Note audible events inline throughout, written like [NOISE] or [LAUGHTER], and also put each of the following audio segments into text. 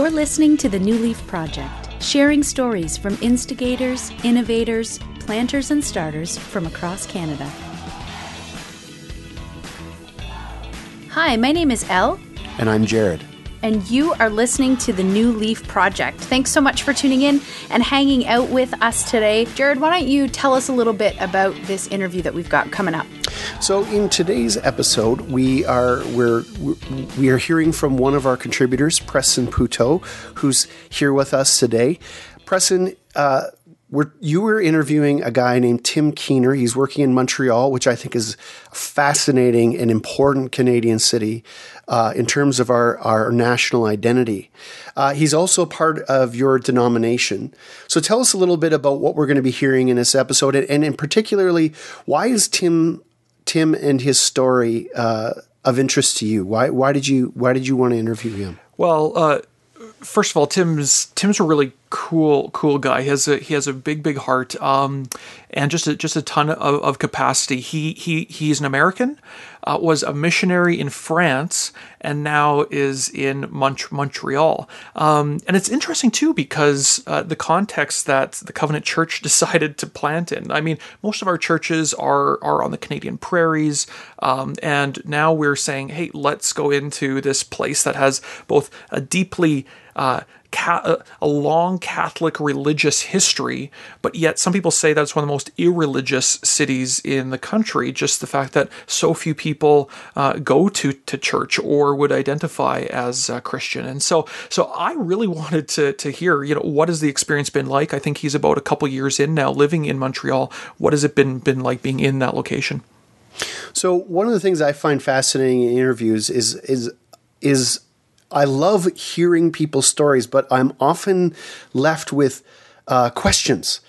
You're listening to the New Leaf Project, sharing stories from instigators, innovators, planters, and starters from across Canada. Hi, my name is Elle. And I'm Jared. And you are listening to the New Leaf Project. Thanks so much for tuning in and hanging out with us today. Jared, why don't you tell us a little bit about this interview that we've got coming up? So, in today's episode, we are we're we are hearing from one of our contributors, Preston Pouteaux, who's here with us today. Preston, uh, we're, you were interviewing a guy named Tim Keener. He's working in Montreal, which I think is a fascinating and important Canadian city uh, in terms of our, our national identity. Uh, he's also part of your denomination. So tell us a little bit about what we're going to be hearing in this episode, and, and particularly, why is Tim Tim and his story uh, of interest to you? Why why did you why did you want to interview him? Well, uh, first of all, Tim's Tim's a really cool cool guy. He has a he has a big big heart, um, and just a, just a ton of, of capacity. He he he's an American, uh, was a missionary in France, and now is in Mont- Montreal. Um, and it's interesting too because uh, the context that the Covenant Church [LAUGHS] decided to plant in. I mean, most of our churches are are on the Canadian prairies, um, and now we're saying, hey, let's go into this place that has both a deeply uh, ca- a long Catholic religious history, but yet some people say that's one of the most irreligious cities in the country. Just the fact that so few people uh, go to to church or would identify as Christian, and so so I really wanted to to hear, you know, what has the experience been like? I think he's about a couple years in now, living in Montreal. What has it been been like being in that location? So one of the things I find fascinating in interviews is is is I love hearing people's stories, but I'm often left with uh, questions.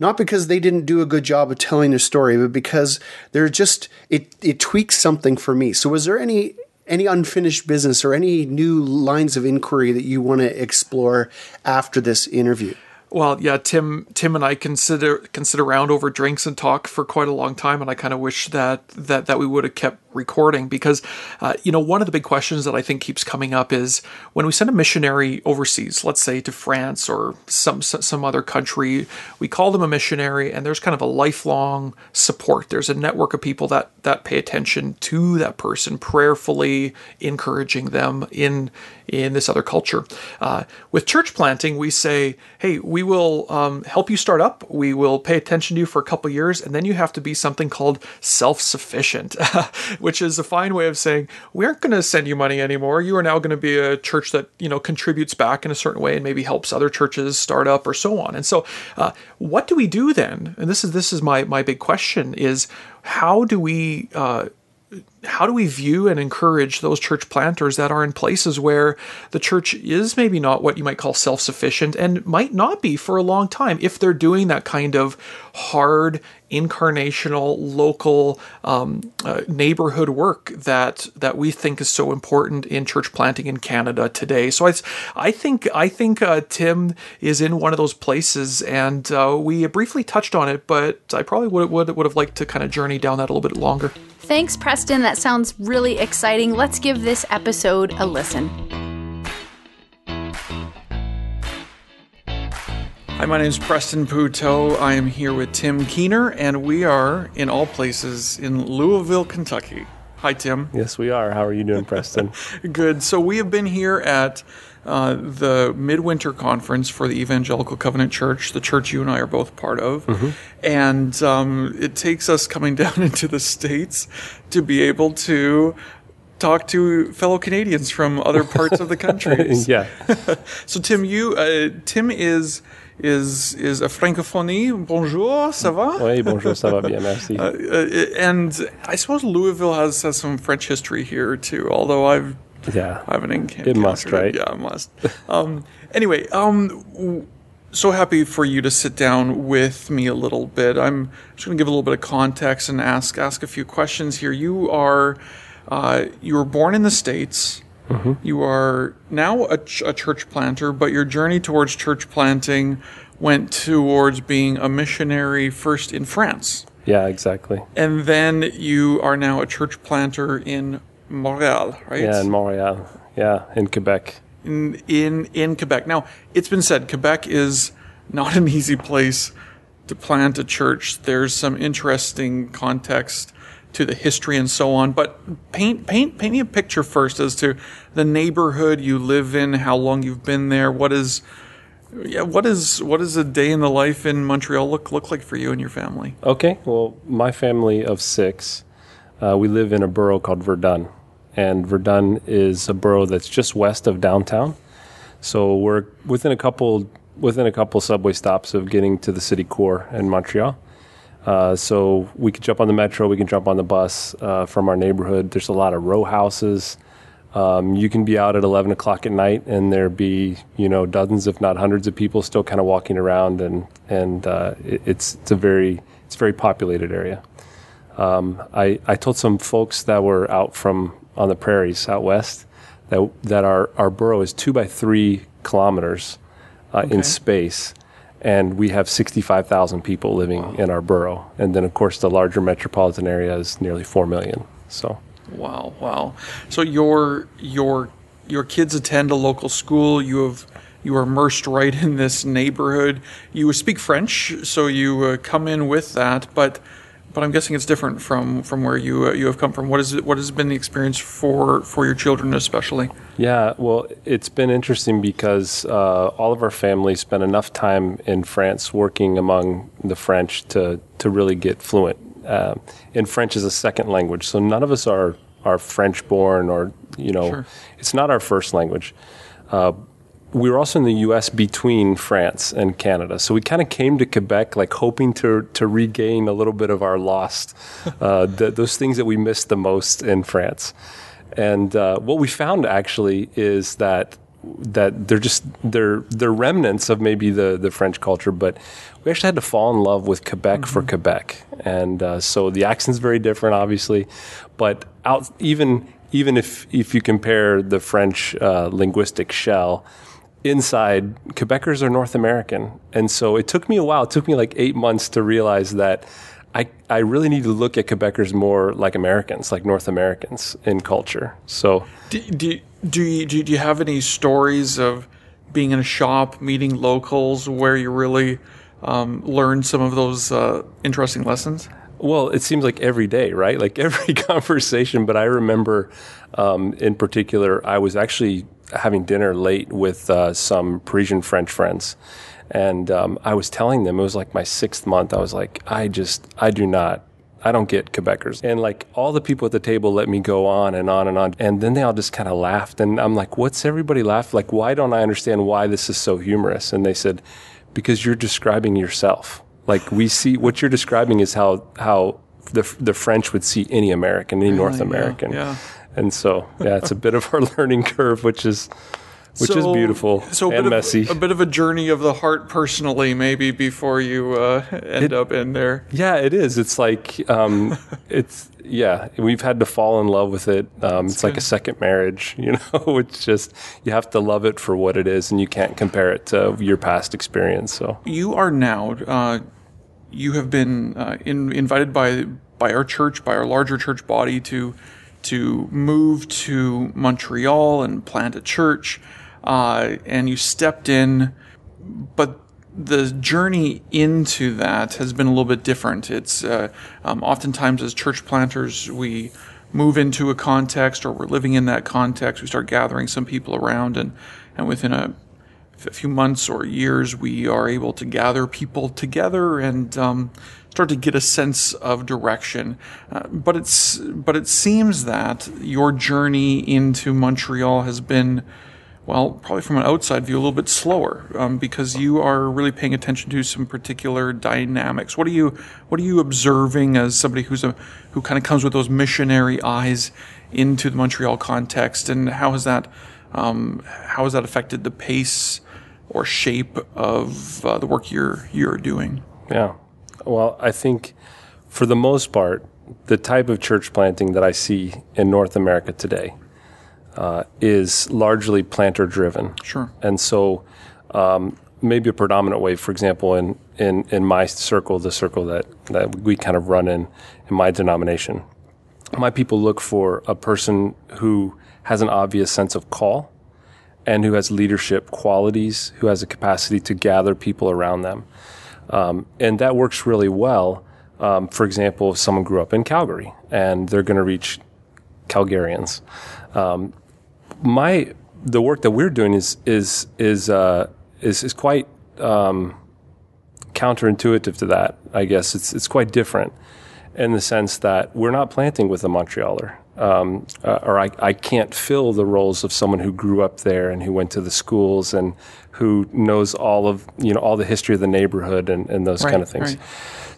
Not because they didn't do a good job of telling their story, but because they're just it it tweaks something for me. So, was there any any unfinished business or any new lines of inquiry that you want to explore after this interview? Well, yeah, Tim, Tim and I consider consider around over drinks and talk for quite a long time, and I kind of wish that that that we would have kept recording because, uh, you know, one of the big questions that I think keeps coming up is when we send a missionary overseas, let's say to France or some some other country, we call them a missionary, and there's kind of a lifelong support. There's a network of people that that pay attention to that person, prayerfully encouraging them in in this other culture. Uh, with church planting, we say, hey, we will um, help you start up. We will pay attention to you for a couple years, and then you have to be something called self sufficient. [LAUGHS] which is a fine way of saying we aren't going to send you money anymore. You are now going to be a church that you know contributes back in a certain way and maybe helps other churches start up or so on. And so, uh, what do we do then? And this is this is my my big question: is how do we uh, how do we view and encourage those church planters that are in places where the church is maybe not what you might call self sufficient and might not be for a long time if they're doing that kind of hard, incarnational, local um, uh, neighborhood work that that we think is so important in church planting in Canada today? So I, I think I think uh, Tim is in one of those places, and uh, we briefly touched on it, but I probably would would would have liked to kind of journey down that a little bit longer. Thanks, Preston. That sounds really exciting. Let's give this episode a listen. Hi, my name is Preston Pouteaux. I am here with Tim Keener, and we are in all places in Louisville, Kentucky. Hi, Tim. Yes, we are. How are you doing, Preston? [LAUGHS] Good. So, we have been here at uh, the midwinter conference for the Evangelical Covenant Church, the church you and I are both part of. Mm-hmm. And um, it takes us coming [LAUGHS] down into the States to be able to talk to fellow Canadians from other parts of the country. [LAUGHS] yeah. [LAUGHS] so Tim, you uh, Tim is is is a francophonie. Bonjour, ça va? Oui, bonjour, ça va bien, merci. Uh, uh, and I suppose Louisville has has some French history here too. Although I've yeah. I haven't encountered it. must, right? Yeah, it must. um, anyway, um, so happy for you to sit down with me a little bit. I'm just going to give a little bit of context and ask ask a few questions here. You are uh, you were born in the states. Mm-hmm. You are now a, ch- a church planter, but your journey towards church planting went towards being a missionary first in France. Yeah, exactly. And then you are now a church planter in Montreal, right? Yeah, in Montreal. Yeah, in Quebec. in in in Quebec. Now, it's been said Quebec is not an easy place to plant a church. There's some interesting context to the history and so on. But paint paint paint me a picture first as to the neighborhood you live in, how long you've been there, what is yeah, what is what does a day in the life in Montreal look look like for you and your family? Okay, well, my family of six, uh, we live in a borough called Verdun, and Verdun is a borough that's just west of downtown. So we're within a couple within a couple subway stops of getting to the city core in Montreal. Uh, so we can jump on the metro, we can jump on the bus uh, from our neighborhood. There's a lot of row houses. Um, you can be out at 11 o'clock at night, and there be you know dozens, if not hundreds, of people still kind of walking around, and and uh, it, it's it's a very it's a very populated area. Um, I I told some folks that were out from on the prairies out west that that our our borough is two by three kilometers uh, Okay. in space, and we have 65,000 people living in our borough, and then of course the larger metropolitan area is nearly four million. So. Wow, wow. So your your your kids attend a local school. You have you are immersed right in this neighborhood. You speak French, so you uh, come in with that. But but I'm guessing it's different from from where you uh, you have come from. What is it? What has been the experience for for your children, especially? Yeah, well, it's been interesting because uh, all of our family spent enough time in France working among the French to, to really get fluent. Um and French is a second language, so none of us are, are French born or, you know, Sure. it's not our first language. We were also in the U.S. between France and Canada, so we kind of came to Quebec like hoping to to regain a little bit of our lost, uh, [LAUGHS] the, those things that we missed the most in France. And uh, what we found actually is that that they're just they're they're remnants of maybe the the French culture, but we actually had to fall in love with Quebec for Quebec, and uh, so the accent's very different, obviously, but out even even if if you compare the French uh, linguistic shell. Inside, Quebecers are North American. And so it took me a while. It took me like eight months to realize that I, I really need to look at Quebecers more like Americans, like North Americans in culture. So Do, do, do, you, do you have any stories of being in a shop, meeting locals, where you really um, learned some of those uh, interesting lessons? Well, it seems like every day, right? Like [LAUGHS] every conversation. But I remember, um, in particular, I was actually having dinner late with uh, some Parisian French friends, and um, I was telling them it was like my sixth month. I was like, I just, I do not. I don't get Quebecers. And like all the people at the table let me go on and on and on. And then they all just kind of laughed. And I'm like, what's everybody laugh? Like, why don't I understand why this is so humorous? And they said, because you're describing yourself. Like we see what you're describing is how how the the French would see any American, any North yeah, American. yeah. And so yeah, it's a bit of our [LAUGHS] learning curve, which is which is So- beautiful so and bit messy. Of, a bit of a journey of the heart, personally, maybe before you uh, end up in there. yeah, it is. It's like um, [LAUGHS] it's yeah. We've had to fall in love with it. Um, it's like a second marriage, [LAUGHS] you know. It's just you have to love it for what it is, and you can't compare it to your past experience. So You are now. Uh, you have been uh, in, invited by by our church, by our larger church body, to to move to Montreal and plant a church, uh, and you stepped in, but the journey into that has been a little bit different. It's uh, um, oftentimes as church planters we move into a context or we're living in that context. We start gathering some people around, and and within a a few months or years, we are able to gather people together and um, start to get a sense of direction. Uh, but it's but it seems that your journey into Montreal has been, well, probably from an outside view, a little bit slower um, because you are really paying attention to some particular dynamics. What are you What are you observing as somebody who's a who kind of comes with those missionary eyes into the Montreal context, and how has that um, how has that affected the pace or shape of uh, the work you're you're doing? Yeah. Well, I think for the most part, the type of church planting that I see in North America today uh, is largely planter driven. Sure. And so, um, maybe a predominant way, for example, in, in, in my circle, the circle that, that we kind of run in, in my denomination, my people look for a person who has an obvious sense of call and who has leadership qualities, who has a capacity to gather people around them. Um, and that works really well. Um, for example, if someone grew up in Calgary and they're going to reach Calgarians, um, my the work that we're doing is is is uh, is, is quite um, counterintuitive to that. I guess it's it's quite different in the sense that we're not planting with a Montrealer. Um, uh, or I, I can't fill the roles of someone who grew up there and who went to the schools and who knows all of you know all the history of the neighborhood and, and those Right, kind of things. right.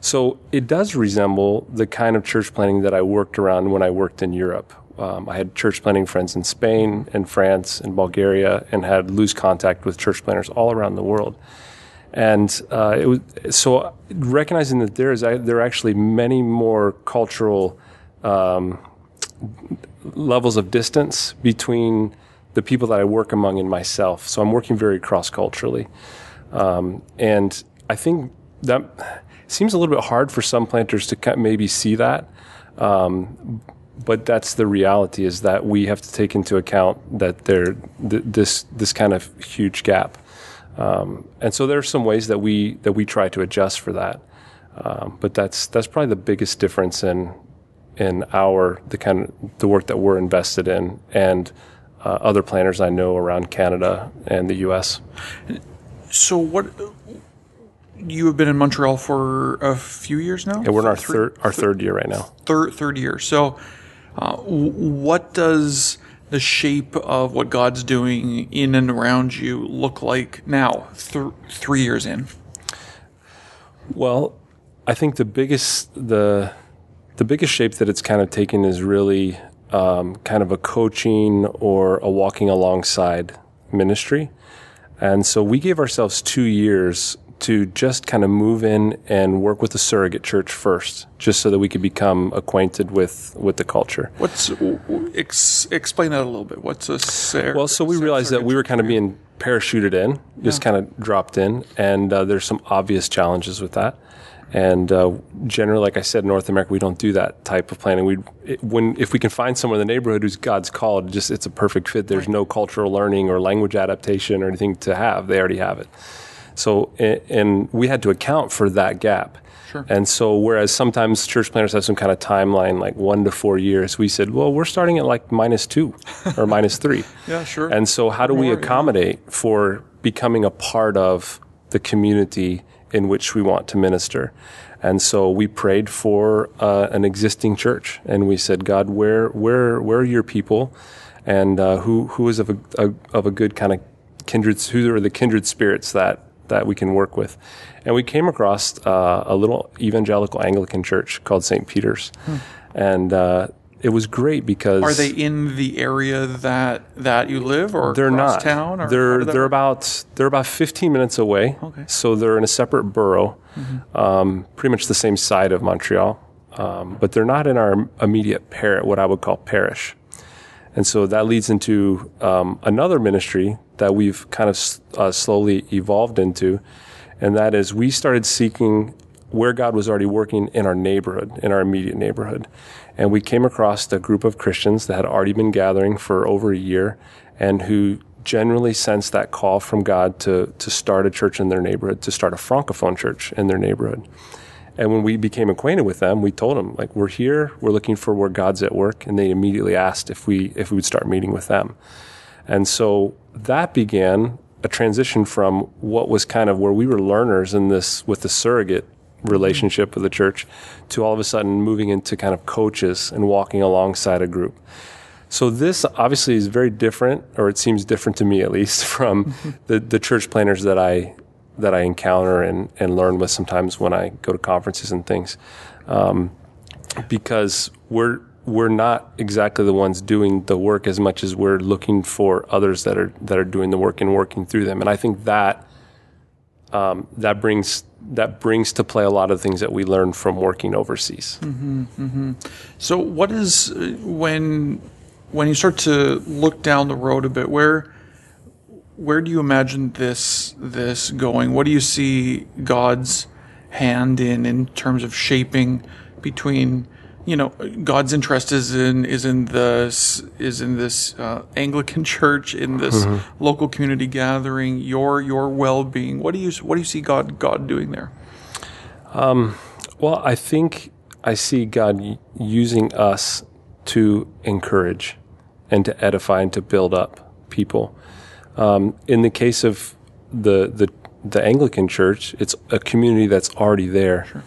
So it does resemble the kind of church planning that I worked around when I worked in Europe. Um, I had church planning friends in Spain and France and Bulgaria, and had loose contact with church planners all around the world. And uh, it was so recognizing that there is there are actually many more cultural um, levels of distance between the people that I work among and myself. So I'm working very cross culturally, um, and I think that seems a little bit hard for some planters to maybe see that. Um, but that's the reality is that we have to take into account that there th- this this kind of huge gap. Um, and so there are some ways that we that we try to adjust for that. Um, but that's that's probably the biggest difference in in our the kind of the work that we're invested in and uh, other planners I know around Canada and the U.S. So what? You have been in Montreal for a few years now. And we're in our third our third year right now. third third year. So, uh, what does the shape of what God's doing in and around you look like now, th- three years in? Well, I think the biggest the the biggest shape that it's kind of taken is really um, kind of a coaching or a walking alongside ministry, and so we gave ourselves two years to just kind of move in and work with the surrogate church first, just so that we could become acquainted with with the culture. What's ex- explain that a little bit? What's a ser- Well, so we realized that we were kind of being parachuted in, just kind of dropped in, and uh, there's some obvious challenges with that. And uh, generally, like I said, in North America, we don't do that type of planning. We, it, when if we can find someone in the neighborhood who's God's called, just it's a perfect fit. There's no cultural learning or language adaptation or anything to have. They already have it. So, and we had to account for that gap. Sure. And so, whereas sometimes church planners have some kind of timeline, like one to four years, we said, well, we're starting at like minus two or [LAUGHS] minus three. Yeah, sure. And so, how do we More, yeah. accommodate for becoming a part of the community in which we want to minister? And so we prayed for uh, an existing church, and we said, God, where, where, where are your people, and uh, who, who is of a, a of a good kind of kindred, who are the kindred spirits that that we can work with? And we came across uh, a little evangelical Anglican church called St. Peter's, and uh, it was great because. Are they in the area that that you live, or they're not. town? Or they're they're about they're about 15 minutes away. Okay. Mm-hmm. So they're in a separate borough, um, pretty much the same side of Montreal, um, but they're not in our immediate par what I would call parish. And so that leads into um, another ministry that we've kind of s- uh, slowly evolved into, and that is we started seeking where God was already working in our neighborhood, in our immediate neighborhood. And we came across a group of Christians that had already been gathering for over a year and who generally sensed that call from God to, to start a church in their neighborhood, to start a Francophone church in their neighborhood. And when we became acquainted with them, we told them, like, we're here, we're looking for where God's at work. And they immediately asked if we, if we would start meeting with them. And so that began a transition from what was kind of where we were learners in this with the surrogate relationship with the church to all of a sudden moving into kind of coaches and walking alongside a group. So this obviously is very different, or it seems different to me at least, [LAUGHS] from the, the church planners that I that I encounter and, and learn with sometimes when I go to conferences and things, um, because we're we're not exactly the ones doing the work as much as we're looking for others that are that are doing the work and working through them. And I think that um, that brings that brings to play a lot of things that we learn from working overseas. So, what is uh, when when you start to look down the road a bit? Where where do you imagine this this going? What do you see God's hand in in terms of shaping between you know, God's interest is in is in this is in this uh, Anglican [LAUGHS] church in this mm-hmm. local community gathering. Your your well being. What do you what do you see God God doing there? Um, well, I think I see God using us to encourage and to edify and to build up people. Um, in the case of the the the Anglican Church, it's a community that's already there. Sure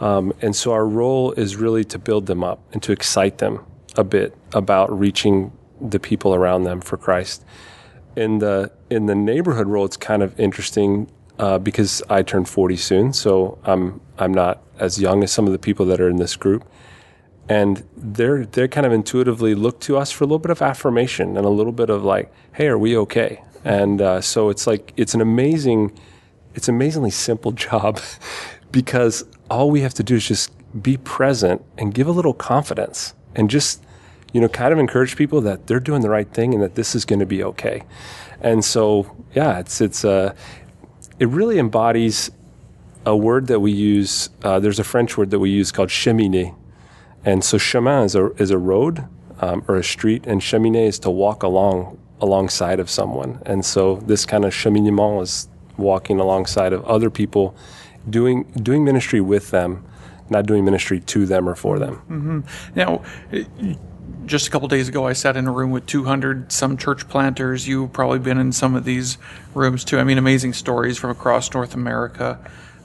um, and so our role is really to build them up and to excite them a bit about reaching the people around them for Christ. In the in the neighborhood role, it's kind of interesting uh, because I turn 40 soon, so I'm I'm not as young as some of the people that are in this group, and they're they're kind of intuitively look to us for a little bit of affirmation and a little bit of like, hey, are we okay? And uh, so it's like it's an amazing, it's amazingly simple [LAUGHS] job because all we have to do is just be present and give a little confidence and just, you know, kind of encourage people that they're doing the right thing and that this is going to be okay. And so, yeah, it's, it's, uh, it really embodies a word that we use. Uh, there's a French word that we use called cheminer. And so chemin is a, is a road um, or a street, and cheminer is to walk along alongside of someone. And so this kind of cheminement is walking alongside of other people doing doing ministry with them, not doing ministry to them or for them. Mm-hmm. Now, just a couple days ago, I sat in a room with 200 some church planters. You've probably been in some of these rooms too. I mean, amazing stories from across North America.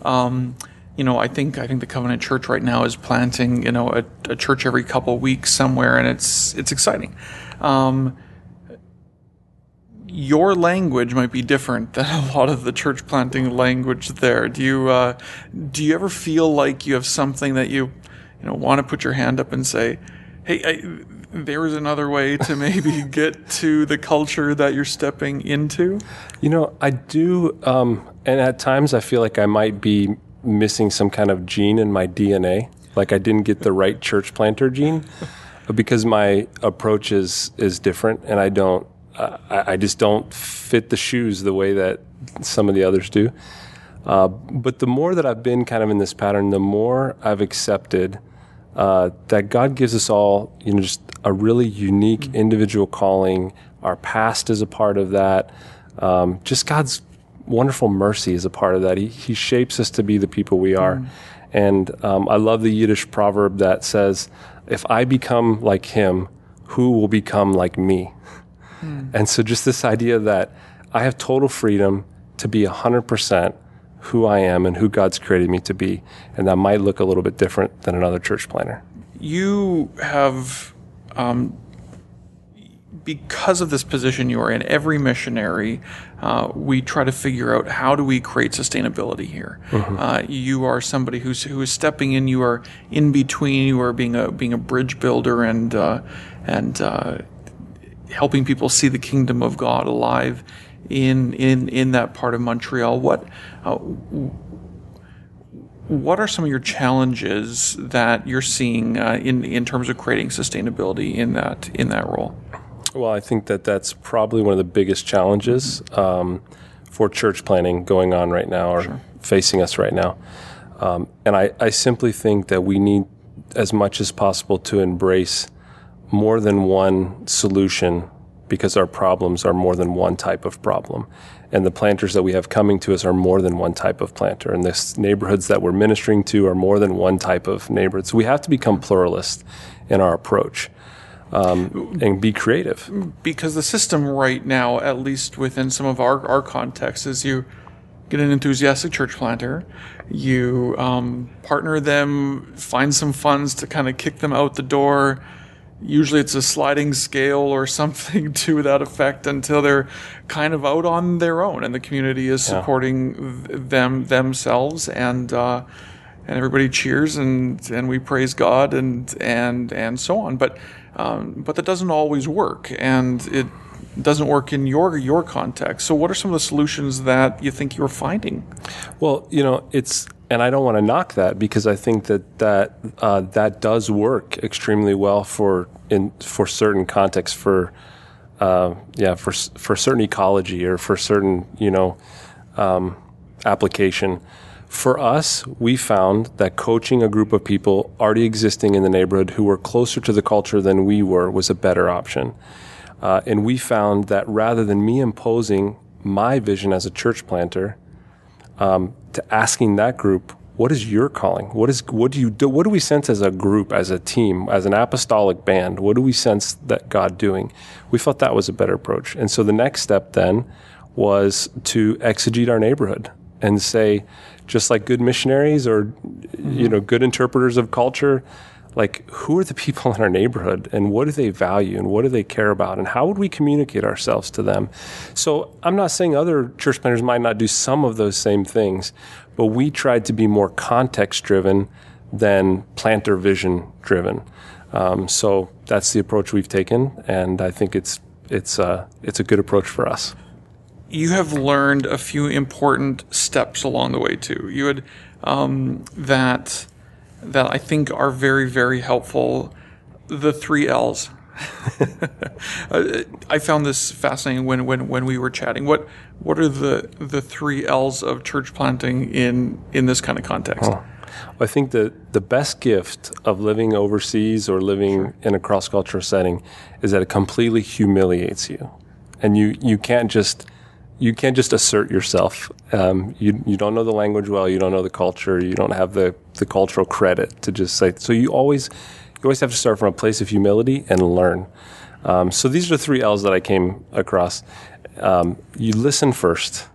Um, you know, I think I think the Covenant Church right now is planting you know a, a church every couple weeks somewhere, and it's it's exciting. Um, your language might be different than a lot of the church planting language there. Do you uh, do you ever feel like you have something that you you know want to put your hand up and say, "Hey, I, there is another way to maybe [LAUGHS] get to the culture that you're stepping into"? You know, I do, um, and at times I feel like I might be missing some kind of gene in my DNA. Like I didn't get the right church planter gene [LAUGHS] because my approach is is different, and I don't I, I, just don't fit the shoes the way that some of the others do. Uh, but the more that I've been kind of in this pattern, the more I've accepted uh, that God gives us all, you know, just a really unique mm-hmm. individual calling. Our past is a part of that. Um, just God's wonderful mercy is a part of that. He, he shapes us to be the people we are. Mm. And um, I love the Yiddish proverb that says, if I become like him, who will become like me? Mm. And so just this idea that I have total freedom to be 100% who I am and who God's created me to be. And that might look a little bit different than another church planter. You have, um, because of this position you are in, every missionary, uh, we try to figure out how do we create sustainability here. Mm-hmm. Uh, you are somebody who's who is stepping in. You are in between. You are being a being a bridge builder and uh, and uh, helping people see the kingdom of God alive in in in that part of Montreal. What uh, what are some of your challenges that you're seeing uh, in in terms of creating sustainability in that in that role? Well, I think that that's probably one of the biggest challenges um, for church planning going on right now or sure. facing us right now. Um, and I, I simply think that we need as much as possible to embrace more than one solution because our problems are more than one type of problem. And the planters that we have coming to us are more than one type of planter. And the neighborhoods that we're ministering to are more than one type of neighborhood. So we have to become pluralist in our approach. Um, and be creative. Because the system right now, at least within some of our, our contexts, is you get an enthusiastic church planter, you um, partner them, find some funds to kind of kick them out the door, usually it's a sliding scale or something [LAUGHS] to that effect until they're kind of out on their own and the community is supporting yeah. them themselves and uh, and everybody cheers and and we praise God and and and so on. But um, but that doesn't always work and it doesn't work in your your context. So what are some of the solutions that you think you're finding? Well you know it's and I don't want to knock that because I think that that uh, that does work extremely well for in for certain contexts for uh, yeah for for certain ecology or for certain you know um, application. For us, we found that coaching a group of people already existing in the neighborhood who were closer to the culture than we were was a better option. Uh, and we found that rather than me imposing my vision as a church planter um, to asking that group, what is your calling? What is what do you do? What do we sense as a group, as a team, as an apostolic band? What do we sense that God doing? We felt that was a better approach. And so the next step then was to exegete our neighborhood and say, just like good missionaries or mm-hmm. you know good interpreters of culture, like who are the people in our neighborhood and what do they value and what do they care about and how would we communicate ourselves to them? So i'm not saying other church planters might not do some of those same things but we tried to be more context driven than planter vision driven. Um, so that's the approach we've taken and i think it's it's uh, it's a good approach for us. You have learned a few important steps along the way too. You had um, that that I think are very, very helpful. The three L's. [LAUGHS] I found this fascinating when, when, when we were chatting. What what are the the three L's of church planting in in this kind of context? Oh. I think the the best gift of living overseas or living sure. in a cross cultural setting is that it completely humiliates you, and you you can't just you can't just assert yourself. Um, you you don't know the language well. You don't know the culture. You don't have the the cultural credit to just say. So you always you always have to start from a place of humility and learn. Um, so these are the three L's that I came across. Um, you listen first.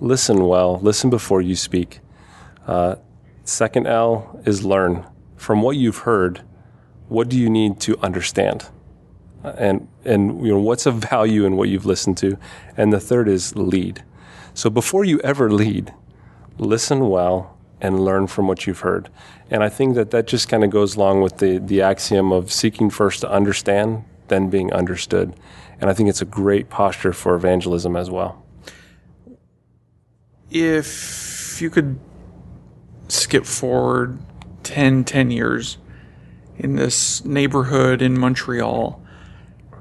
Listen well. Listen before you speak. Uh, second L is learn. From what you've heard, what do you need to understand? And and you know what's of value in what you've listened to? And the third is lead. So before you ever lead listen well and learn from what you've heard. And i think that that just kind of goes along with the the axiom of seeking first to understand then being understood. And i think it's a great posture for evangelism as well. If you could skip forward 10 10 years in this neighborhood in montreal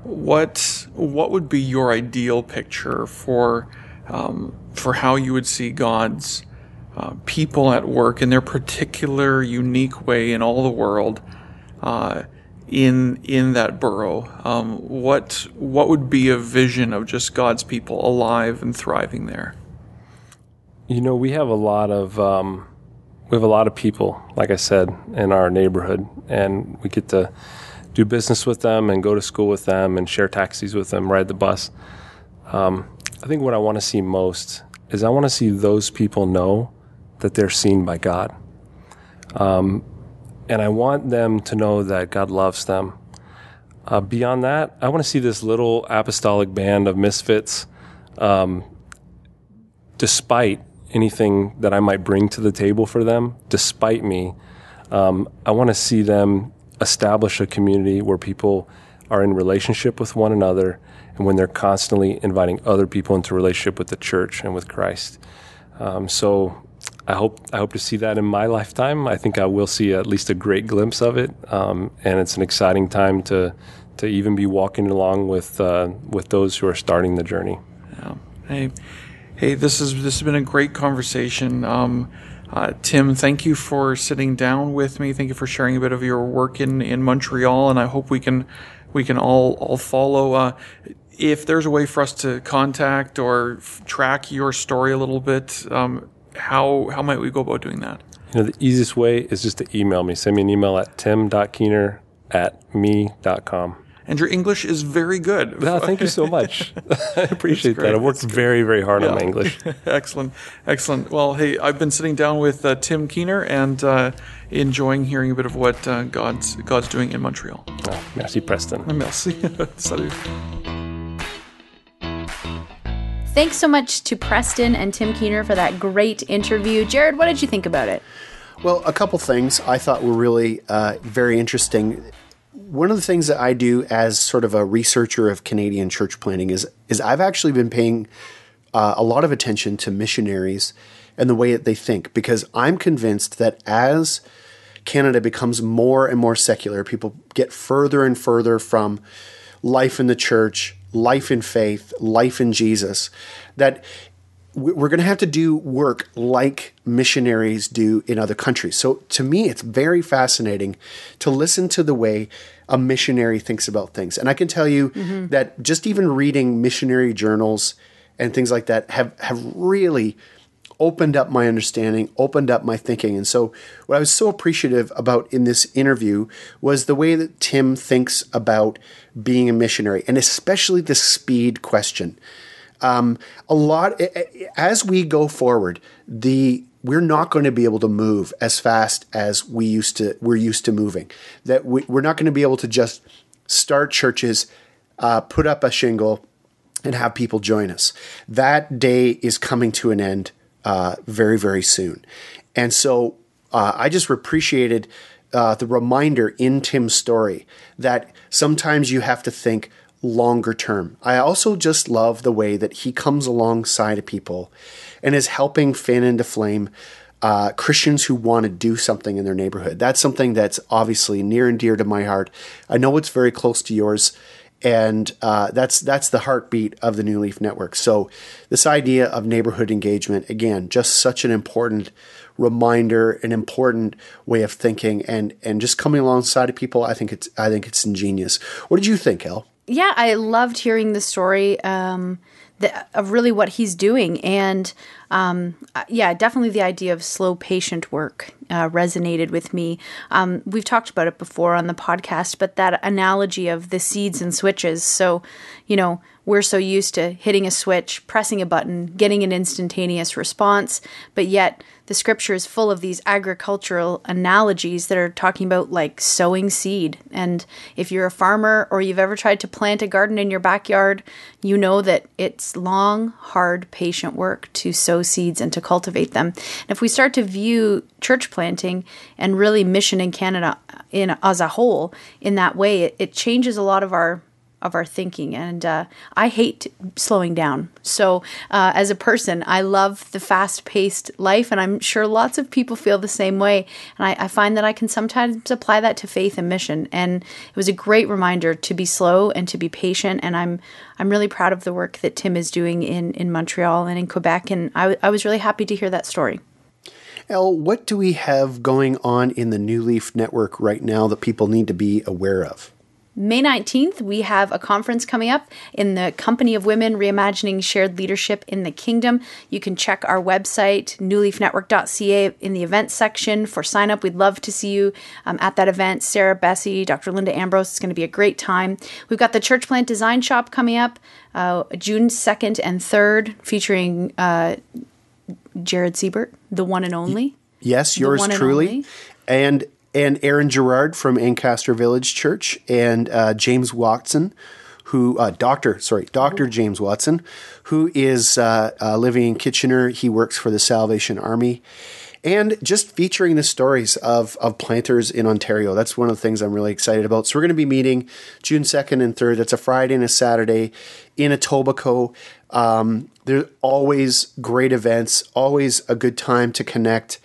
what what would be your ideal picture for um, for how you would see God's uh, people at work in their particular unique way in all the world uh, in in that borough? Um, what what would be a vision of just God's people alive and thriving there? You know, we have a lot of um, we have a lot of people, like I said, in our neighborhood, and we get to do business with them and go to school with them and share taxis with them, ride the bus. Um, I think what I want to see most is I want to see those people know that they're seen by God. Um, and I want them to know that God loves them. Uh, beyond that, I want to see this little apostolic band of misfits, um, despite anything that I might bring to the table for them, despite me, um, I want to see them establish a community where people are in relationship with one another and when they're constantly inviting other people into relationship with the church and with Christ. Um, so I hope I hope to see that in my lifetime. I think I will see at least a great glimpse of it, um, and it's an exciting time to to even be walking along with uh, with those who are starting the journey. Yeah. Hey, hey, this is this has been a great conversation. Um, uh, Tim, thank you for sitting down with me. Thank you for sharing a bit of your work in, in Montreal, and I hope we can we can all all follow. Uh, if there's a way for us to contact or f- track your story a little bit, um, how how might we go about doing that? You know, the easiest way is just to email me. Send me an email at tim.keener at me.com and your English is very good. No, thank you so [LAUGHS] much. [LAUGHS] I appreciate that. I've worked very, very hard yeah. on my English. [LAUGHS] excellent, excellent. Well, hey, I've been sitting down with uh, Tim Keener and uh, enjoying hearing a bit of what uh, God's God's doing in Montreal. Oh, merci, Preston. Merci. Salut. Thanks so much to Preston and Tim Keener for that great interview. Jared, what did you think about it? Well, a couple things I thought were really uh, very interesting one of the things that I do as sort of a researcher of Canadian church planting is is I've actually been paying uh, a lot of attention to missionaries and the way that they think because I'm convinced that as Canada becomes more and more secular, people get further and further from life in the church, life in faith, life in Jesus, that we're going to have to do work like missionaries do in other countries. So to me, it's very fascinating to listen to the way a missionary thinks about things. And I can tell you mm-hmm. that just even reading missionary journals and things like that have, have really opened up my understanding, opened up my thinking. And so, what I was so appreciative about in this interview was the way that Tim thinks about being a missionary, and especially the speed question. Um, a lot as we go forward, the we're not going to be able to move as fast as we used to. We're used to moving. That we, are not going to be able to just start churches, uh, put up a shingle, and have people join us. That day is coming to an end uh, very, very soon. And so uh, I just appreciated uh, the reminder in Tim's story that sometimes you have to think longer term. I also just love the way that he comes alongside of people and is helping fan into flame uh, Christians who want to do something in their neighborhood. That's something that's obviously near and dear to my heart. I know it's very close to yours and uh, that's that's the heartbeat of the New Leaf Network. So this idea of neighborhood engagement, again, just such an important reminder, an important way of thinking, and and just coming alongside of people. I think it's I think it's ingenious. What did you think, Elle? Yeah, I loved hearing the story. Um, the, of really what he's doing. And um, uh, yeah, definitely the idea of slow, patient work uh, resonated with me. Um, we've talked about it before on the podcast, but that analogy of the seeds and switches. So, you know, we're so used to hitting a switch, pressing a button, getting an instantaneous response, but yet the scripture is full of these agricultural analogies that are talking about like sowing seed. And if you're a farmer or you've ever tried to plant a garden in your backyard, you know that it's long, hard, patient work to sow seeds and to cultivate them. And if we start to view church planting and really mission in Canada in as a whole in that way, it, it changes a lot of our of our thinking. And uh, I hate slowing down. So, uh, as a person, I love the fast paced life, and I'm sure lots of people feel the same way. And I, I, find that I can sometimes apply that to faith and mission. And it was a great reminder to be slow and to be patient. And I'm I'm really proud of the work that Tim is doing in, in Montreal and in Quebec. And I, I was really happy to hear that story. Elle, what do we have going on in the New Leaf Network right now that people need to be aware of? May 19th, we have a conference coming up in the Company of Women Reimagining Shared Leadership in the Kingdom. You can check our website, newleafnetwork.ca, in the events section for sign up. We'd love to see you um, at that event. Sarah Bessey, Dr. Linda Ambrose, it's going to be a great time. We've got the Church Plant Design Shop coming up uh, June 2nd and 3rd, featuring uh, Jared Siebert, the one and only. Yes, yours truly. And, and and Aaron Gerard from Ancaster Village Church, and uh, James Watson, who uh, Doctor sorry Doctor James Watson, who is uh, uh, living in Kitchener. He works for the Salvation Army, and just featuring the stories of of planters in Ontario. That's one of the things I'm really excited about. So we're going to be meeting June second and third. That's a Friday and a Saturday in Etobicoke. Um, there's always great events, always a good time to connect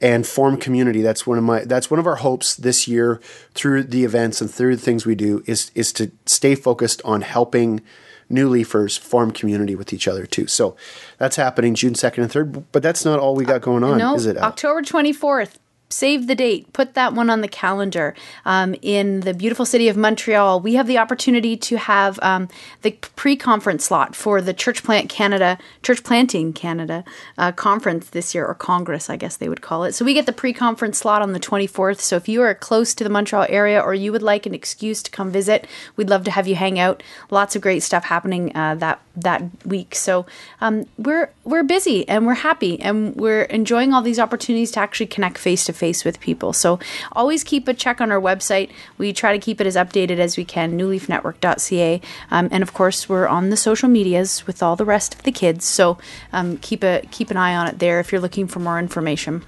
and form community. That's one of my that's one of our hopes this year through the events and through the things we do is is to stay focused on helping new leafers form community with each other too. So that's happening June 2nd and 3rd, but that's not all we got uh, going on, no, is it? October 24th save the date, put that one on the calendar. Um, in the beautiful city of Montreal, we have the opportunity to have um, the pre-conference slot for the Church Plant Canada, Church Planting Canada uh, conference this year, or Congress, I guess they would call it. So we get the pre-conference slot on the 24th. So if you are close to the Montreal area or you would like an excuse to come visit, we'd love to have you hang out. Lots of great stuff happening uh, that that week. So um, we're we're busy and we're happy and we're enjoying all these opportunities to actually connect face to face with people. So always keep a check on our website. We try to keep it as updated as we can, newleafnetwork.ca. Um, and of course, we're on the social medias with all the rest of the kids. So um, keep a keep an eye on it there if you're looking for more information.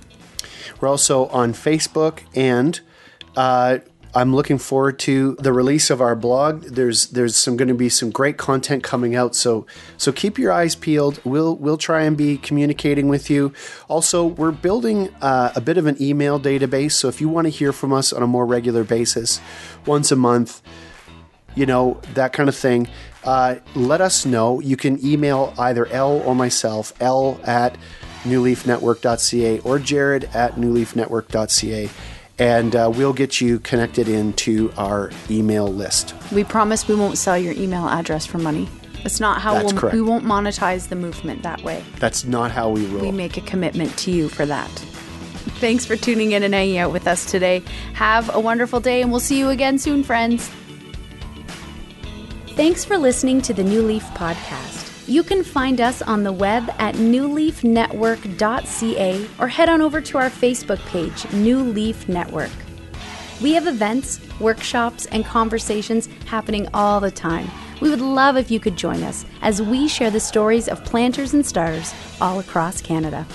We're also on Facebook and uh, I'm looking forward to the release of our blog. There's there's some going to be some great content coming out. So so keep your eyes peeled. We'll we'll try and be communicating with you. Also, we're building uh, a bit of an email database. So if you want to hear from us on a more regular basis, once a month, you know that kind of thing, uh, let us know. You can email either L or myself, L at newleafnetwork.ca or Jared at newleafnetwork.ca, and uh, we'll get you connected into our email list. We promise we won't sell your email address for money. It's not how That's we'll, we won't monetize the movement that way. That's not how we roll. We make a commitment to you for that. Thanks for tuning in and hanging out with us today. Have a wonderful day, and we'll see you again soon, friends. Thanks for listening to the New Leaf Podcast. You can find us on the web at newleafnetwork.ca or head on over to our Facebook page, New Leaf Network. We have events, workshops, and conversations happening all the time. We would love if you could join us as we share the stories of planters and starters all across Canada.